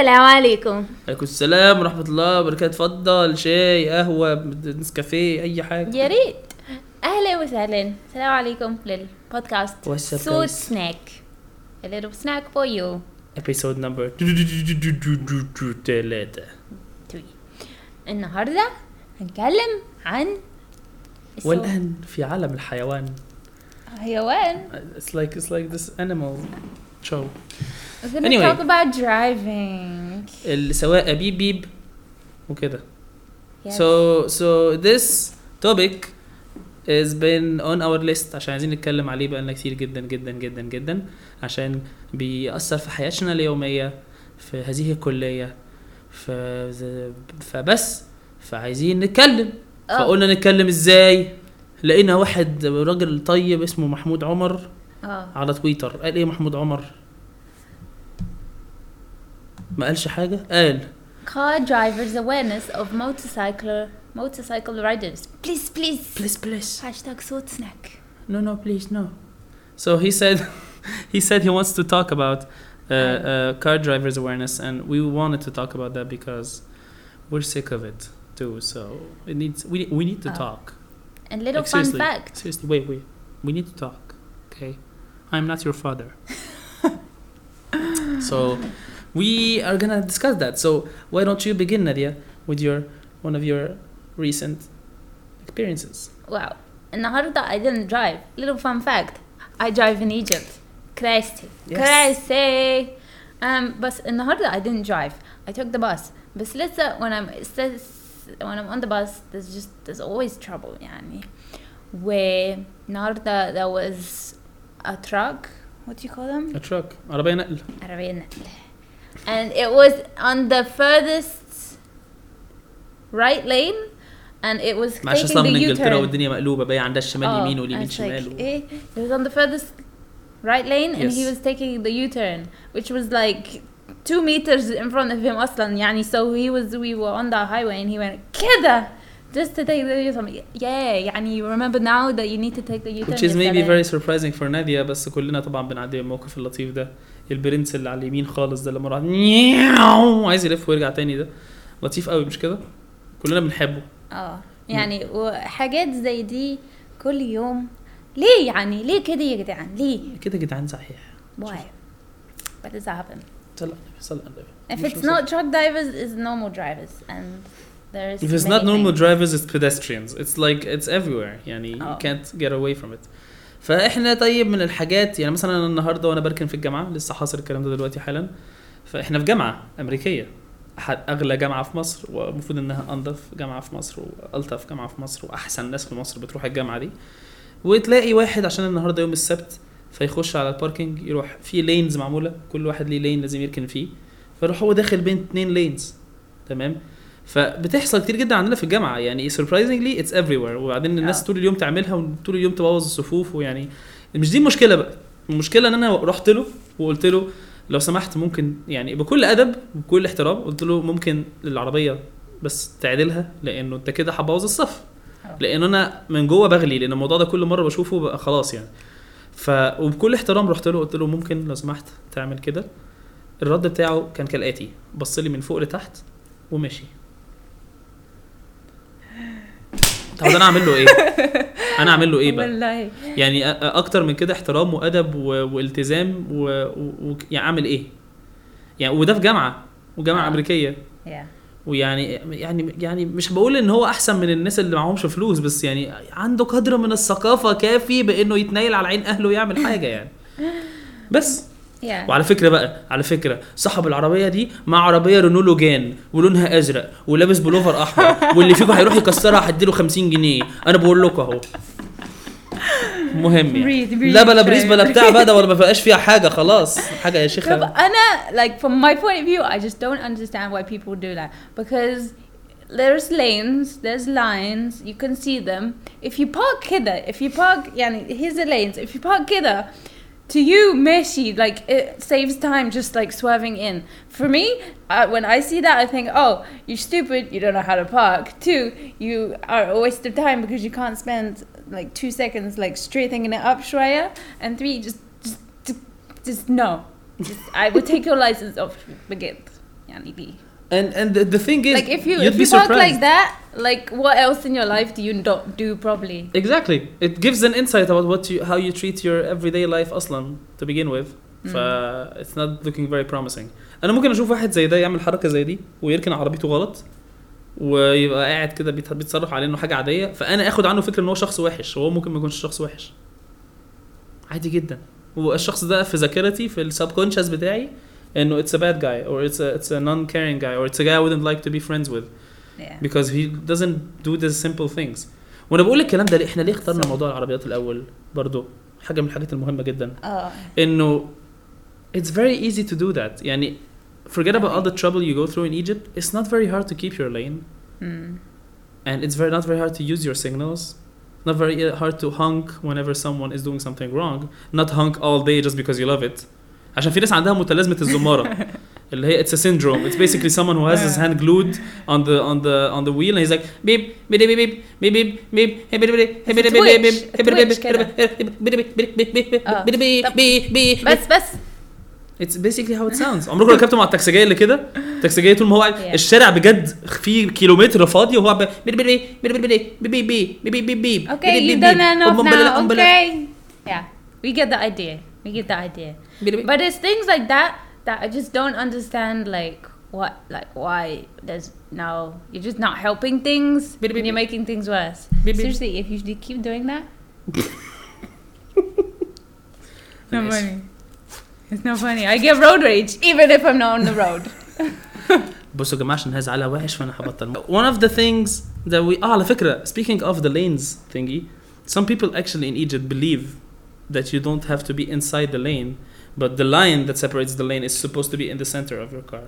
السلام عليكم. عليكم السلام ورحمة الله وبركاته. اتفضل. شاي قهوة نسكافيه أي حاجة. يا ريت. أهلا وسهلا. السلام عليكم للبودكاست. Guys? سناك a little snack for you. Episode number تلاتة توي. النهارده هنتكلم عن. والآن في عالم الحيوان. حيوان. It's like it's like this animal show. We're gonna Anyway. talk about driving. السواقة بيب بيب وكده. Yes. so so this topic has been on our list. عشان عايزين نتكلم عليه بقالنا كتير جدا جدا جدا جدا. عشان بيأثر في حياتنا اليومية في هذه الكلية. ف... فبس فعايزين نتكلم. آه. فقلنا نتكلم إزاي؟ لقينا واحد راجل طيب اسمه محمود عمر آه على تويتر. قال إيه محمود عمر؟ ما قالش حاجة قال car drivers awareness of motorcycle motorcycle riders please please please please hashtag صوت سناك no no please no so he said he said he wants to talk about uh, uh, car drivers awareness and we wanted to talk about that because we're sick of it too so it needs we, we need to Oh. talk and little Like, fun seriously, fact seriously wait wait we need to talk okay i'm not your father so we are gonna discuss that so why don't you begin nadia with your one of your recent experiences Wow. النهارده I didn't drive. Little fun fact. I drive in Egypt. Crazy. Yes. Crazy. Um, بس النهارده I didn't drive. I took the bus. بس لسه when I'm st- when I'm on the bus there's just there's always trouble يعني. والنهارده there was a truck. What do you call them? a truck عربية نقل عربية نقل. And it was on the furthest right lane and it was معلش taking اصلا من the انجلترا U-turn. والدنيا مقلوبه باين عندها الشمال Oh, يمين I واليمين was شمال like, و... eh, It was on the furthest right lane and he Yes. was taking the U-turn, which was like two meters in front of him أصلا يعني so he was we were on the highway and he went كده just to take the U-turn. Yeah يعني you remember now that you need to take the U-turn. which is maybe very surprising for نادية بس كلنا طبعا بنعدي بالموقف اللطيف ده. البرنس اللي على اليمين خالص ده لما راح عايز يلف ويرجع تاني ده. لطيف قوي مش كده؟ كلنا بنحبه. آه يعني وحاجات زي دي كل يوم. ليه يعني؟ ليه كده يا جدعان؟ ليه؟ كده يا جدعان صحيح. Why? What does happen صلى على النبي صلى على النبي. If it's not truck drivers it's normal drivers. And there's If it's not normal things. drivers it's pedestrians. It's like it's everywhere. يعني you آه. can't get away from it. فإحنا طيب من الحاجات يعني مثلا أنا النهارده وأنا بركن في الجامعة لسه حاصل الكلام ده دلوقتي حالا. فإحنا في جامعة أمريكية. أغلى جامعة في مصر والمفروض إنها انظف جامعة في مصر وألطف جامعة في مصر وأحسن ناس في مصر بتروح الجامعة دي. وتلاقي واحد عشان النهارده يوم السبت فيخش على الباركينج يروح في لينز معمولة. كل واحد ليه لين لازم يركن فيه. فيروح هو داخل بين اتنين لينز تمام؟ فبتحصل كتير جدا عندنا في الجامعة. يعني surprisingly it's everywhere. وبعدين الناس آه. طول اليوم تعملها وطول اليوم تبوظ الصفوف ويعني مش دي المشكلة بقى. المشكلة إن أنا رحت له وقلت له لو سمحت ممكن يعني بكل أدب وبكل احترام قلت له ممكن العربيه بس تعدلها لأنه أنت كده هتبوظ الصف. آه. لأن أنا من جوه بغلي لأن الموضوع ده كل مرة بشوفه بقى خلاص يعني. ف وبكل احترام رحت له قلت له ممكن لو سمحت تعمل كده. الرد بتاعه كان كالآتي. بص لي من فوق لتحت ومشي. طب أنا أعمل له إيه؟ أنا أعمل له إيه بقى؟ والله. يعني أكتر من كده احترام وأدب. والتزام و... و... و... يعني أعمل إيه؟ يعني وده في جامعة وجامعة آه. أمريكية. Yeah. ويعني يعني يعني مش بقول إن هو أحسن من الناس اللي معهمش فلوس بس يعني عنده قدر من الثقافة كافي بإنه يتنيل على عين أهله ويعمل حاجة يعني. بس. yeah. وعلى فكرة بقى على فكرة صاحب العربية دي مع عربية رينولو جان ولونها أزرق ولابس بلوفر أحمر واللي فيكم هيروح يكسرها هديله 50 جنيه. أنا بقول لكم أهو. مهم يعني. لا بلا بريز بلا بتاع بقى ده ولا ما بقاش فيها حاجة خلاص. حاجة يا شيخ أنا like from my point of view I just don't understand why people do that. Because there's lanes there's لاينز يو كان سي ذم اف يو park كده اف يو park يعني هيز ذا لينز اف يو park كده to you, Meshi, like it saves time just like swerving in. For me, uh, when I see that, I think, oh, you're stupid. You don't know how to park. Two, you are a waste of time because you can't spend like two seconds like straightening it up, Shreya. And three, just, just, just, just no. Just, I will take your license off. Begin, Yani B. and and the, the thing is like if you you'd if be you talk like that like what else in your life do you don't do properly exactly it gives an insight about what you how you treat your everyday life أصلا to begin with ف it's not looking very promising أنا ممكن أشوف واحد زي ده يعمل حركه زي دي ويركن عربيته غلط ويبقى قاعد كده بيت- بيتصرف عليه انه حاجة عاديه فانا اخد عنه فكره ان هو شخص وحش وهو ممكن ما يكونش شخص وحش عادي جدا والشخص ده في ذاكرتي في السبكونشس بتاعي انه it's a bad guy or it's a it's a non-caring guy or it's a guy I wouldn't like to be friends with yeah because he doesn't do the simple things وانا بقول الكلام ده ليه احنا ليه اخترنا So- موضوع العربيات الاول برضو حاجه من الحاجات المهمه جدا oh انه it's very easy to do that يعني forget about all the trouble you go through in Egypt it's not very hard to keep your lane mm. and it's very not very hard to use your signals not very uh, hard to honk whenever someone is doing something wrong not honk all day just because you love it عشان في ناس عندها متلازمه الزماره اللي هي اتس سيندروم اتس بيسكلي سمون هو هاز هاند جلود اون ذا اون ذا اون ذا ويل هيز لايك بيب بيب بيب بيب بيب بيب بيب بيب بيب بيب بيب بيب بيب بيب بيب بيب بيب بيب بس بس اتس بيسكلي هاو ات ساوندز عمركم ركبت مع التاكسيجيه اللي كده التاكسيجيه طول ما هو الشارع بجد في كيلومتر فاضي وهو بي بي بي بي بي بي بي بي بي بي أوكي يو دون أوكي بيب بيب بيب بيب بيب بيب بيب بيب بيب but there's things like that that I just don't understand like what like why there's now you're just not helping things Beep, beep, and you're beep. making things worse Beep, beep. seriously if you keep doing that no Nice. funny it's not funny I get road rage even if I'm not on the road بصوا يا جماعه عشان هزعلها وحش فانا هبطل one of the things that we اه على فكره speaking of the lanes thingy some people actually in Egypt believe that you don't have to be inside the lane but the line that separates the lane is supposed to be in the center of your car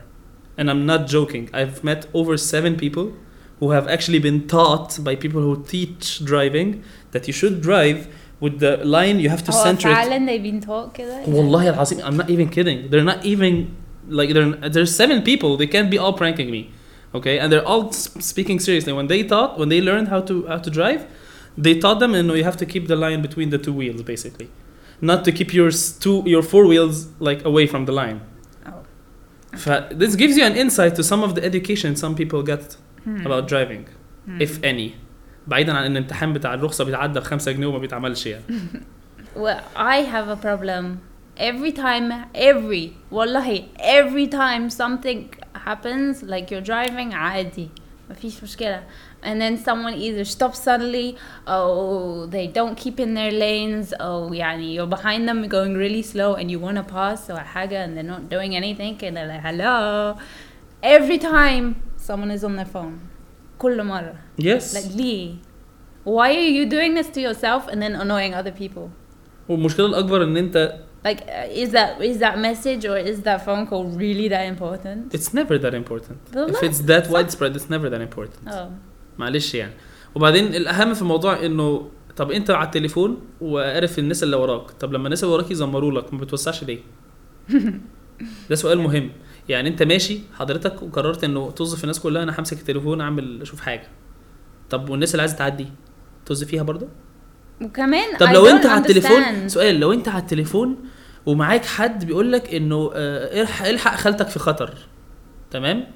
and I'm not joking I've met over seven people who have actually been taught by people who teach driving that you should drive with the line you have to oh center it فعلا they've been taught كده والله العظيم I'm not even kidding they're not even like they're there's seven people they can't be all pranking me okay and they're all s- speaking seriously when they taught when they learned how to how to drive they taught them and you have to keep the line between the two wheels basically not to keep your s- two your four wheels like away from the line Oh. ف- this gives you an insight to some of the education some people get Hmm. about driving Hmm. if any بعيدا عن ان الامتحان بتاع الرخصه بيتعدى ب 5 جنيه وما بيتعملش يعني Well, I have a problem. Every time, every, wallahi, every time something happens, like you're driving عادي, مفيش مشكلة. And then someone either stops suddenly, or they don't keep in their lanes, or يعني you're behind them going really slow and you want to pass or حاجة and they're not doing anything and they're like, hello. Every time someone is on their phone. كل مرة. yes Like ليه? Why are you doing this to yourself and then annoying other people? والمشكله الاكبر ان انت Like, uh, is that is that message or is that phone call really that important? It's never that important. والله If it's that صح. widespread, it's never that important. Oh, معلش يعني. وبعدين الأهم في الموضوع إنه طب أنت على التليفون وعارف الناس اللي وراك، طب لما الناس اللي وراك يزمروا لك ما بتوسعش ليه؟ ده سؤال مهم. يعني أنت ماشي حضرتك وقررت إنه طز في الناس كلها أنا همسك التليفون أعمل أشوف حاجة. طب والناس اللي عايزة تعدي طز فيها برضه؟ وكمان طب لو أنت على التليفون. سؤال لو أنت على التليفون ومعاك حد بيقول لك إنه آه، إلحق إلحق خالتك في خطر تمام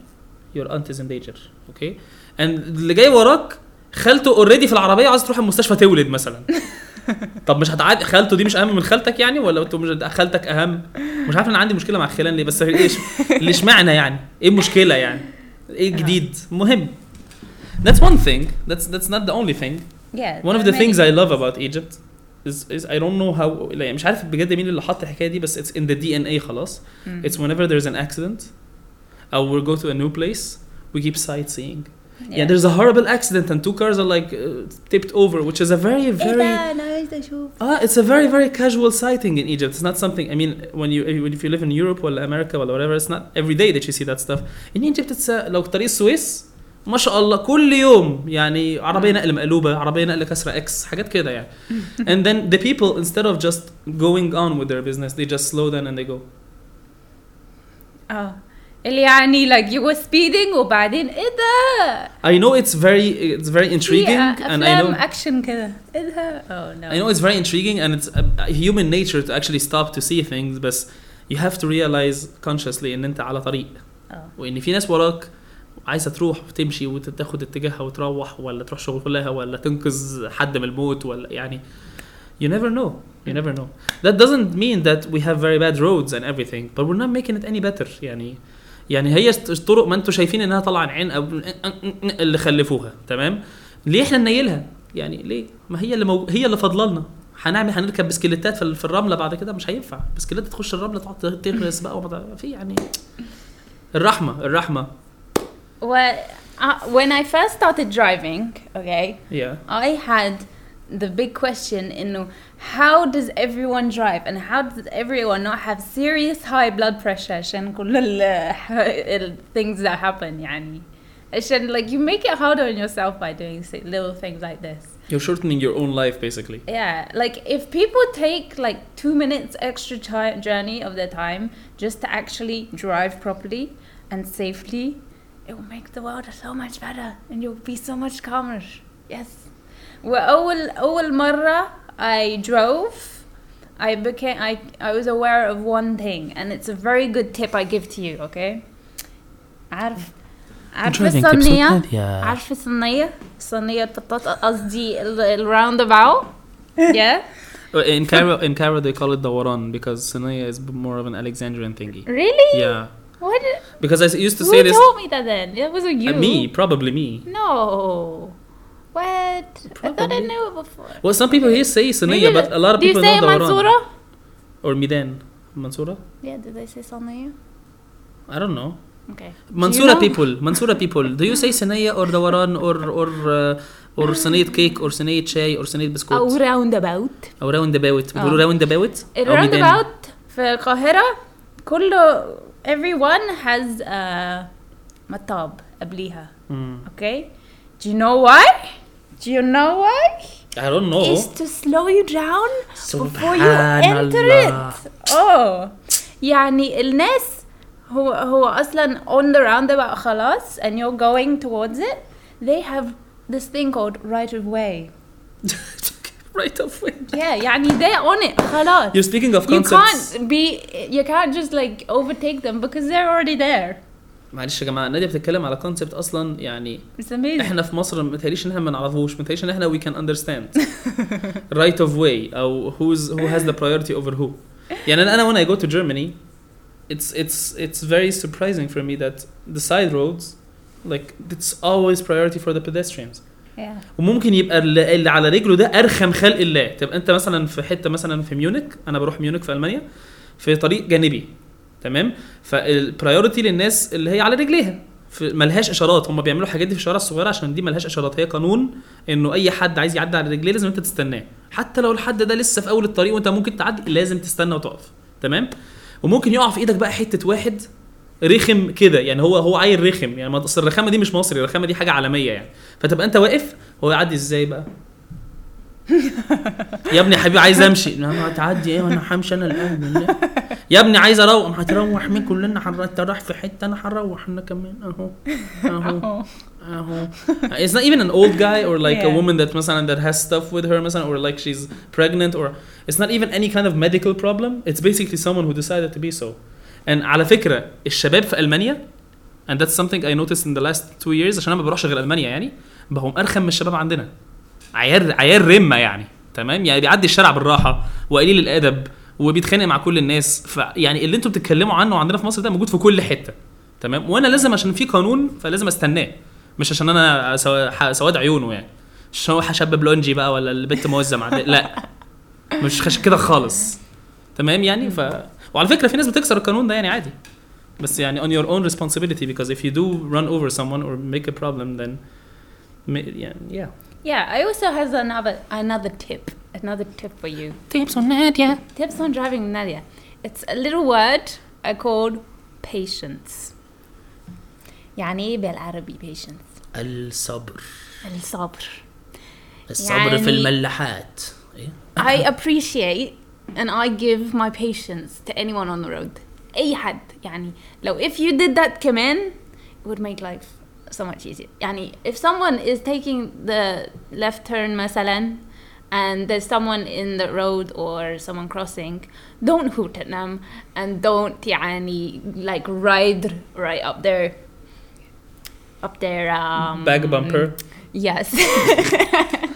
your aunt is in danger أوكي اللي جاي وراك خالته اوريدي في العربية عايز تروح المستشفى تولد مثلا. طب مش هتعدي خالته دي مش أهم من خالتك يعني؟ ولا أنتوا مش خالتك أهم؟ مش عارف أنا عندي مشكلة مع خلان ليه بس إيش؟ ليش معنى يعني؟ إيه المشكلة يعني؟ إيه الجديد مهم. That's one thing. That's that's not the only thing. Yeah. One of the are things many. I love about Egypt is is I don't know how like مش عارف بجد مين اللي حط الحكاية دي بس it's in the DNA خلاص. Mm. it's whenever there's an accident or we go to a new place we keep sightseeing. yeah, Yeah. there's a horrible accident and two cars are like uh, tipped over which is a very ايه very ده انا عايزه اشوف Ah, it's a very very casual sighting in Egypt. It's not something. I mean, when you if you live in Europe or America or whatever, it's not every day that you see that stuff. In Egypt, it's uh, لو طريق السويس ما شاء الله كل يوم يعني عربيه نقل مقلوبه، عربيه نقل كسره اكس، حاجات كده يعني. and then the people instead of just going on with their business, they just slow down and they go. اه اللي يعني like you were speeding وبعدين ايه ده؟ I know it's very it's very intriguing في and I افلام know اكشن كده ايه ده؟ oh no I know it's very intriguing and it's a, a human nature to actually stop to see things, but you have to realize consciously ان انت على طريق اه وان في ناس وراك عايزه تروح وتمشي وتاخد اتجاهها وتروح ولا تروح شغلها ولا تنقذ حد من الموت ولا يعني you never know you never know that doesn't mean that we have very bad roads and everything but we're not making it any better يعني يعني هي الطرق ما أنتم شايفين انها طالعة عين أو اللي خلفوها تمام؟ ليه إحنا ننيلها؟ يعني ليه؟ ما هي اللي مو... هي اللي فاضلة لنا. هنعمل هنركب بسكليتات في ال- في الرملة بعد كده مش هينفع. بسكليت تخش الرملة تقعد تغرس بقى وما في يعني الرحمة الرحمة. Well, uh, when I first started driving, okay, yeah. I had the big question in how does everyone drive and how does everyone not have serious high blood pressure عشان كل ال ال things that happen يعني عشان like you make it harder on yourself by doing si- little things like this you're shortening your own life basically yeah like if people take like two minutes extra time journey of their time just to actually drive properly and safely it will make the world so much better and you'll be so much calmer yes وأول أول مرة I drove I became I, I was aware of one thing and it's a very good tip I give to you okay عارف عارف الصينية عارف الصينية صينية بطاطا قصدي ال- الراوند about yeah in Cairo in Cairo they call it dawaran because Sinaya is more of an Alexandrian thingy really yeah what because I used to who say this told me that then it wasn't you uh, me probably me no What? Probably. I thought I knew it before. Well, some people here say Saniya, but a lot of people don't. Do you say Mansura? Or Midan? Mansura? Yeah, do they say Saniya? I don't know. Okay. Mansura you know? people, Mansura people. Do you say Saniya or Dawaran or or uh, or صينيه cake or صينيه chai or صينيه biscuit? Or roundabout. Or roundabout. Oh. Or roundabout. راوند في القاهره كله everyone has a مطاب قبليها okay? do you know why do you know why I don't know is to slow you down before you سبحان enter الله. it oh يعني الناس هو هو اصلا on the roundabout خلاص and you're going towards it they have this thing called right of way right of way yeah يعني they're on it خلاص You're speaking of you concepts can't be you can't just like overtake them because they're already there معلش يا جماعة نادية بتتكلم على كونسبت أصلا يعني إحنا في مصر ما متهيأليش إن إحنا ما نعرفوش ما متهيأليش إن إحنا we can understand right of way أو who's who has the priority over who. يعني أنا when I go to Germany it's it's it's very surprising for me that the side roads like it's always priority for the pedestrians. Yeah. وممكن يبقى اللي, اللي على رجله ده أرخم خلق الله. تبقى أنت مثلا في حتة مثلا في ميونخ أنا بروح ميونخ في ألمانيا في طريق جانبي. تمام؟ فالبرايورتي للناس اللي هي على رجليها. ملهاش إشارات. هم بيعملوا الحاجات دي في الشوارع الصغيرة عشان دي ملهاش إشارات. هي قانون إنه أي حد عايز يعدي على رجليه لازم أنت تستناه. حتى لو الحد ده لسه في أول الطريق وأنت ممكن تعدي لازم تستنى وتقف. تمام؟ وممكن يقع في إيدك بقى حتة واحد رخم كده. يعني هو هو عيل رخم. يعني أصل الرخامة دي مش مصري. الرخامة دي حاجة عالمية يعني. فتبقى أنت واقف. هو يعدي إزاي بقى؟ يا ابني حبيبي عايز امشي. ما هتعدي إيه وأنا همشي أنا الأول يا ابني عايز أروح. هتروح مين كلنا. أنت رايح في حتة أنا هنروح أنا كمان. أهو. أهو. أهو. it's not even an old guy or like a Yeah. woman that مثلا that has stuff with her مثلا or like she's pregnant or it's not even any kind of medical problem. It's basically someone who decided to be so. And على فكرة الشباب في ألمانيا and that's something I noticed in the last two years عشان أنا ما بروحش غير ألمانيا يعني بقوا أرخم من الشباب عندنا. عيال عيال رمة يعني تمام؟ يعني بيعدي الشارع بالراحة وقليل الأدب وبيتخانق مع كل الناس. فيعني اللي أنتوا بتتكلموا عنه عندنا في مصر ده موجود في كل حتة تمام؟ وأنا لازم عشان في قانون فلازم أستناه مش عشان أنا سواد عيونه يعني. مش هو شاب بلونجي بقى ولا البنت موزة مع. لا. مش خش كده خالص تمام يعني؟ ف وعلى فكرة في ناس بتكسر القانون ده يعني عادي. بس يعني on your own responsibility because if you do run over someone or make a problem then ma- yeah. yeah yeah I also has another another tip another tip for you tips on that yeah tips on driving Nadia it's a little word I called patience يعني ايه بالعربي patience الصبر الصبر الصبر في يعني- الملاحات إيه؟ I appreciate and I give my patience to anyone on the road أي حد يعني لو if you did that كمان it would make life so much easier يعني if someone is taking the left turn مثلا and there's someone in the road or someone crossing, don't hoot at them and don't يعني like ride right up there up there um Back bumper. Yes. Rear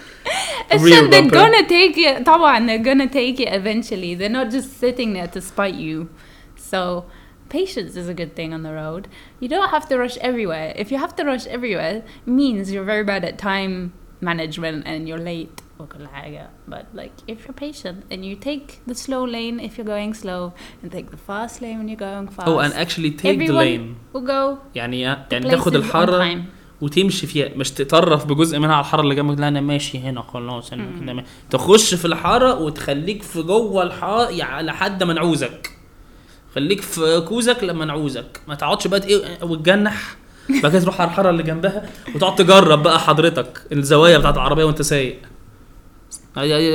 Except they're bumper. gonna take it طبعا they're gonna take it eventually. They're not just sitting there to spite you. So patience is a good thing on the road. You don't have to rush everywhere. If you have to rush everywhere, means you're very bad at time management and you're late. وكل حاجة. But like if you're patient and you take the slow lane if you're going slow and take the fast lane when you're going fast. Oh and actually take the Everyone lane will go يعني يعني places تاخد on الحاره time. وتمشي فيها مش تطرف بجزء منها على الحاره اللي جنبك لا انا ماشي هنا خلاص انا كده ما- تخش في الحاره وتخليك في جوه الحاره يعني لحد ما نعوزك خليك في كوزك لما نعوزك. ما تقعدش بقى إيه وتجنح. بعد كده تروح على الحارة اللي جنبها وتقعد تجرب بقى حضرتك الزوايا بتاعت العربية وانت سايق.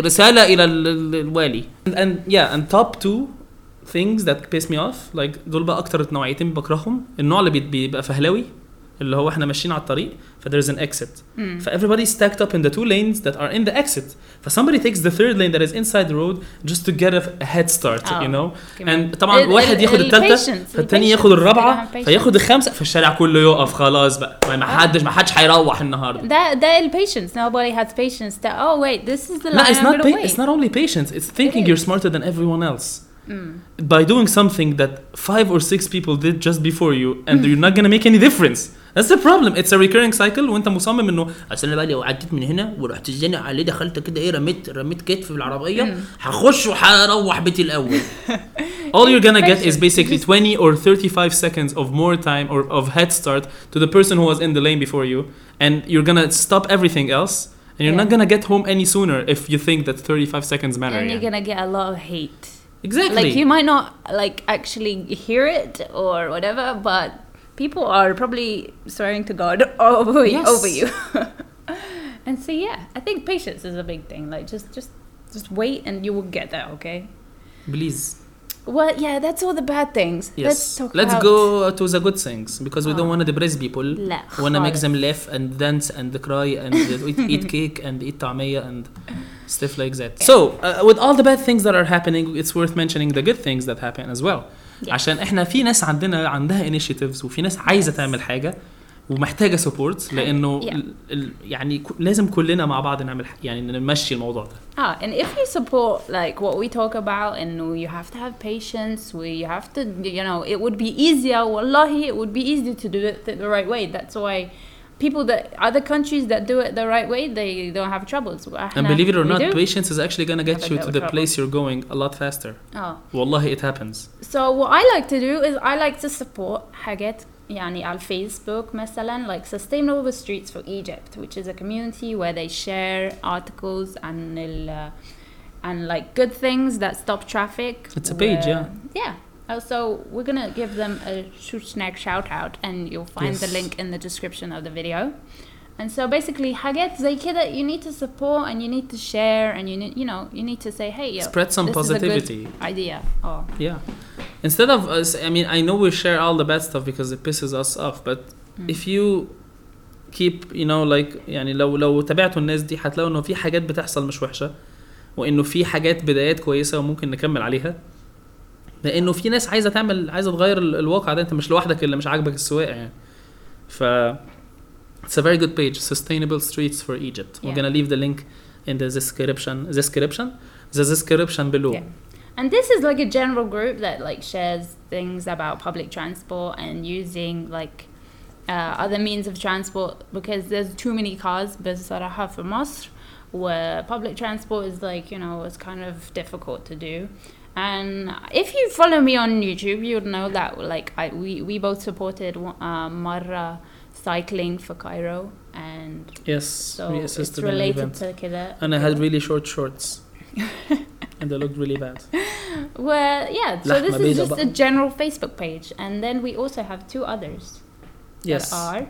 رسالة إلى ال- ال- الوالي. And, yeah and top two things that piss me off like دول بقى أكتر نوعيتين بكرههم. النوع اللي بي- بيبقى فهلوي اللي هو احنا ماشيين على الطريق ف there's an exit Mm. ف everybody stacked up in the two lanes that are in the exit ف somebody takes the third lane that is inside the road just to get a, a head start آه. you know كمان. and طبعا ال- واحد ال- ياخد ال- الثالثه patience, فالتاني ال ياخد patience. الرابعه They don't have فياخد الخامسه فالشارع كله يقف خلاص بقى ما ما آه. حدش ما حدش هيروح النهارده That that is patience. Nobody has patience. That oh wait, this is the line No, it's I'm not. gonna Pa- wait. it's not only patience. It's thinking is. you're smarter than everyone else. Mm. By doing something that five or six people did just before you, and you're not gonna make any difference. That's the problem. It's a recurring cycle. وانت مصمم انه اصل انا بقى لو عديت من هنا ورحت زنق عليه دخلت كده ايه رميت رميت كتف في العربيه هخش وهروح بيتي الاول. All you're gonna get is basically 20 or 35 seconds of more time or of head start to the person who was in the lane before you, and you're gonna stop everything else, and you're not Yeah. gonna get home any sooner if you think that 35 seconds matter. And you're yeah. gonna get a lot of hate. Exactly. Like you might not like actually hear it or whatever, but people are probably swearing to God over, yes. over you. and so yeah, I think patience is a big thing. Like just just just wait and you will get there, okay? Please. Well, yeah, that's all the bad things. Yes. Let's talk Let's about... go to the good things because we oh. don't want to depress people. We want to make them laugh and dance and cry and uh, eat, eat cake and eat tamaya and stuff like that. Okay. So, uh, with all the bad things that are happening, it's worth mentioning the good things that happen as well. Yes. عشان إحنا في ناس عندنا عندها initiatives وفي ناس عايزة تعمل حاجة ومحتاجة support لأنه Yeah. ال يعني لازم كلنا مع بعض نعمل يعني نمشي الموضوع ده. Ah, and if you support like what we talk about, and you have to have patience, we you have to, you know, it would be easier. Wallahi, it would be easier to do it th- the right way. That's why people that other countries that do it the right way, they don't have troubles. And believe it or We not, do. patience is actually gonna get Have a you little to the trouble. place you're going a lot faster. Oh. Wallahi, it happens. So what I like to do is I like to support حاجات يعني على الفيسبوك مثلا like Sustainable Streets for Egypt which is a community where they share articles and ال, and like good things that stop traffic. It's a page, yeah. Yeah. Also, we're gonna give them a snack shout out and you'll find the Yes. link in the description of the video. And so basically حاجات زي كده you need to support and you need to share and you need you know you need to say hey yo, Spread some this is a good positivity. idea. Oh. Yeah. Instead of us, I mean, I know we share all the bad stuff because it pisses us off, but Mm. if you keep, you know, like يعني لو لو تابعتوا الناس دي هتلاقوا انه في حاجات بتحصل مش وحشة وانه في حاجات بدايات كويسة وممكن نكمل عليها لأنه في ناس عايزة تعمل عايزة تغير ال- الواقع ده انت مش لوحدك اللي مش عاجبك السواقة يعني. ف It's a very good page, Sustainable Streets for Egypt. We're Yeah. gonna leave the link in the description. Description? The description below. Yeah. And this is like a general group that like shares things about public transport and using like uh, other means of transport because there's too many cars بصراحة في مصر where public transport is like you know it's kind of difficult to do and if you follow me on YouTube, you'll know that like I, we we both supported uh, Marra cycling for Cairo, and yes, so we assisted it's related to Kida. And I had really short shorts, and they looked really bad. Well, yeah. So this is just a general Facebook page, and then we also have two others. Yes. are.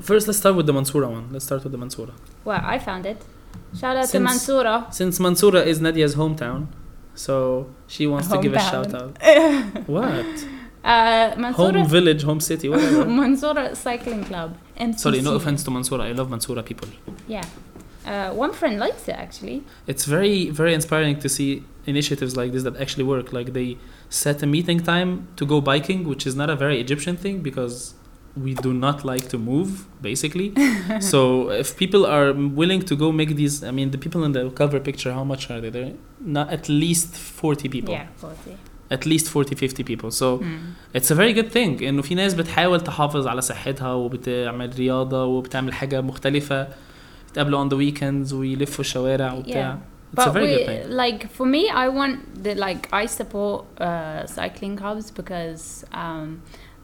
First, let's start with the Mansoura one. Let's start with the Mansoura. Well, I found it. Shout out since, to Mansoura. Since Mansoura is Nadia's hometown so she wants to give a shout out. what? Uh, Home village, home city, whatever. Mansoura Cycling Club. MCC. Sorry, no offense to Mansoura. I love Mansoura people. Yeah. Uh, one friend likes it actually. it's very very inspiring to see initiatives like this that actually work like they set a meeting time to go biking which is not a very egyptian thing because we do not like to move basically so if people are willing to go make these i mean the people in the cover picture how much are they there not at least 40 people Yeah, forty. at least 40 50 people so Mm. it's a very good thing انه في ناس بتحاول تحافظ على صحتها وبتعمل رياضه وبتعمل حاجه مختلفه يتقابلوا on the weekends ويلفوا الشوارع وبتاع It's a But very we, good thing. like for me, I want the like I support uh, cycling clubs because um,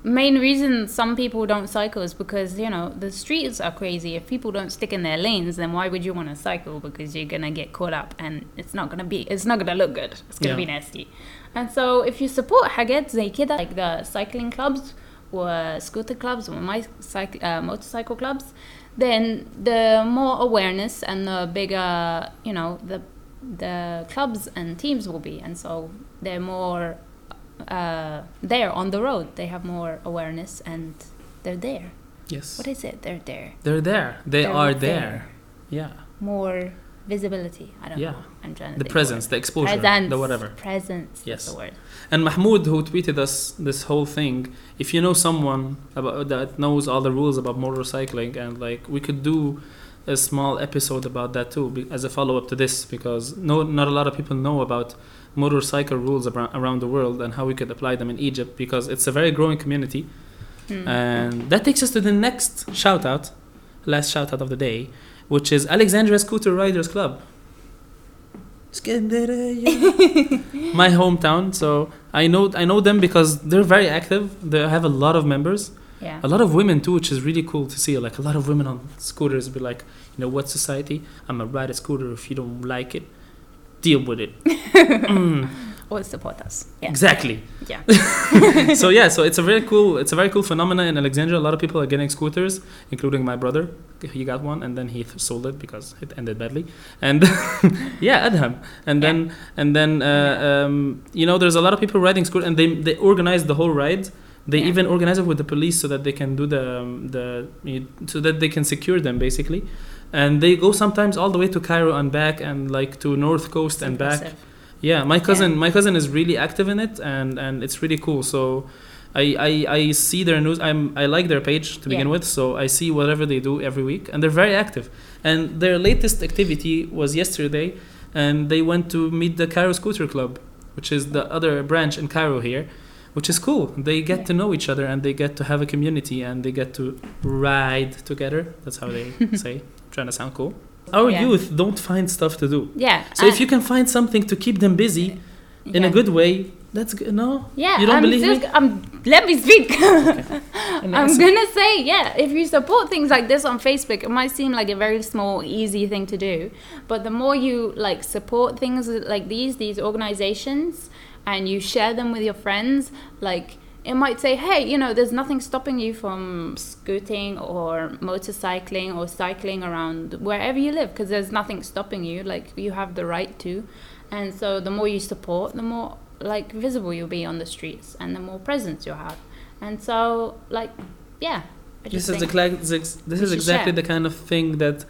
main reason some people don't cycle is because you know the streets are crazy. If people don't stick in their lanes, then why would you want to cycle? Because you're gonna get caught up, and it's not gonna be it's not gonna look good. It's gonna Yeah. be nasty. And so if you support حاجات زي كده like the cycling clubs or scooter clubs or my cycle, uh, motorcycle clubs, then the more awareness and the bigger you know the the clubs and teams will be, and so they're more uh, there on the road. They have more awareness and they're there. yes What is it? They're there. they're there they They're are there. there yeah More visibility. I don't Yeah. know. I'm trying to the presence the exposure Presence. the whatever Presence. Yes. The word. and mahmoud who tweeted us this whole thing if you know someone about that knows all the rules about motorcycling and like we could do a small episode about that too be- as a follow-up to this because no not a lot of people know about motorcycle rules abra- around the world and how we could apply them in egypt because it's a very growing community Hmm. And that takes us to the next shout out, last shout out of the day, which is Alexandria Scooter Riders Club. Scandinavia. My hometown, so I know I know them because they're very active. They have a lot of members, yeah. a lot of women too, which is really cool to see. Like a lot of women on scooters be like, you know what, society? I'm gonna ride a scooter. If you don't like it, deal with it. Mm, Or support us. Yeah. Exactly. Yeah. so yeah, so it's a very cool, it's a very cool phenomenon in Alexandria. A lot of people are getting scooters, including my brother. He got one, and then he th- sold it because it ended badly. And yeah, Adham. And then and then uh, um, you know, there's a lot of people riding scooter, and they they organize the whole ride. They Yeah. even organize it with the police so that they can do the um, the so that they can secure them basically. And they go sometimes all the way to Cairo and back, and like to North Coast and back. Yeah, my cousin, my cousin is really active in it, and and it's really cool. So, I I, I see their news. I'm I like their page to begin Yeah. with. So I see whatever they do every week, and they're very active. And their latest activity was yesterday, and they went to meet the Cairo Scooter Club, which is the other branch in Cairo here, which is cool. They get Yeah. to know each other, and they get to have a community, and they get to ride together. That's how they say. trying to sound cool. Our Yeah. youth don't find stuff to do. Yeah. So if you can find something to keep them busy in yeah. a good way, that's good. No, Yeah, You don't I'm believe me? I'm, let me speak. And I'm gonna say, yeah, if you support things like this on Facebook, it might seem like a very small, easy thing to do, but the more you like support things like these, these organizations, and you share them with your friends, like it might say, hey, you know, there's nothing stopping you from scooting or motorcycling or cycling around wherever you live, because there's nothing stopping you. Like you have the right to, and so the more you support, the more like visible you'll be on the streets, and the more presence you'll have. And so, like, yeah. This is the this this is exactly share. the kind of thing that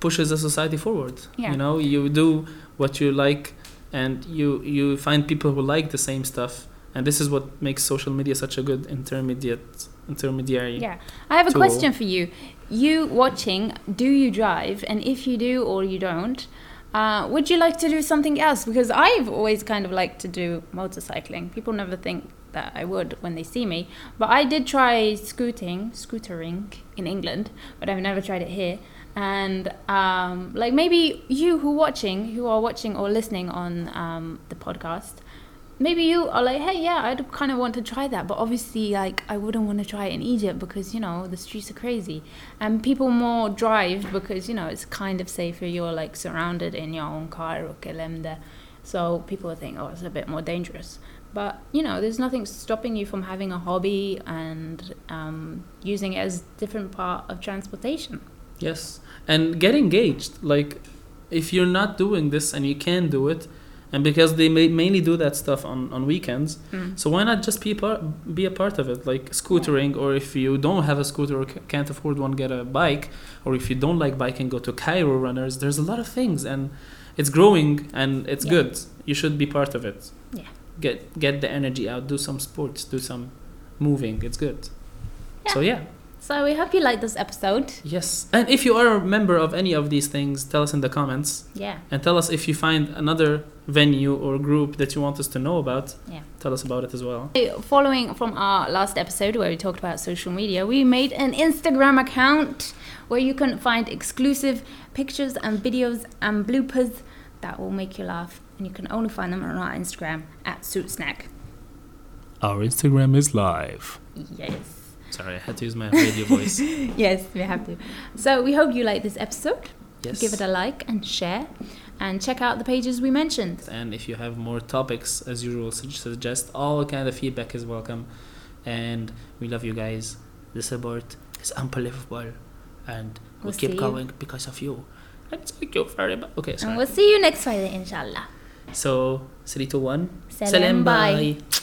pushes the society forward. Yeah. You know, you do what you like, and you you find people who like the same stuff, and this is what makes social media such a good intermediate intermediary. Yeah. I have a tool. question for you. You watching, do you drive? And if you do or you don't, uh, would you like to do something else? Because I've always kind of liked to do motorcycling. People never think that I would when they see me. But I did try scooting, scootering in England, but I've never tried it here. And um, like maybe you who watching, who are watching or listening on um, the podcast, maybe you are like, hey, yeah, I'd kind of want to try that, but obviously, like, I wouldn't want to try it in Egypt because you know the streets are crazy, and people more drive because you know it's kind of safer. You're like surrounded in your own car or kalemda, so people think, oh, it's a bit more dangerous. But you know, there's nothing stopping you from having a hobby and um, using it as different part of transportation. Yes, and get engaged. Like, if you're not doing this and you can do it, and because they ma- mainly do that stuff on, on weekends Mm. so why not just be a part be a part of it? Like scootering or if you don't have a scooter or can't afford one get a bike. Or if you don't like biking go to Cairo runners. There's a lot of things and it's growing and it's Yeah. good. You should be part of it. Yeah. get get the energy out. Do some sports. Do some moving. It's good. Yeah. so yeah So we hope you liked this episode. yes and if you are a member of any of these things tell us in the comments Yeah. and tell us if you find another venue or group that you want us to know about Yeah. tell us about it as well Following from our last episode where we talked about social media, we made an Instagram account where you can find exclusive pictures and videos and bloopers that will make you laugh. And you can only find them on our Instagram at Suit Snack. our instagram is live Yes. Sorry i had to use my radio voice Yes, we have to. So we hope you like this episode. yes Give it a like and share. And check out the pages we mentioned. and if you have more topics as usual suggest all kind of feedback is welcome and we love you guys the support is unbelievable and we We'll keep see you. going because of you and thank you very much okay And sorry we'll see you next Friday, inshallah. so 3 2 1 Salam, bye. bye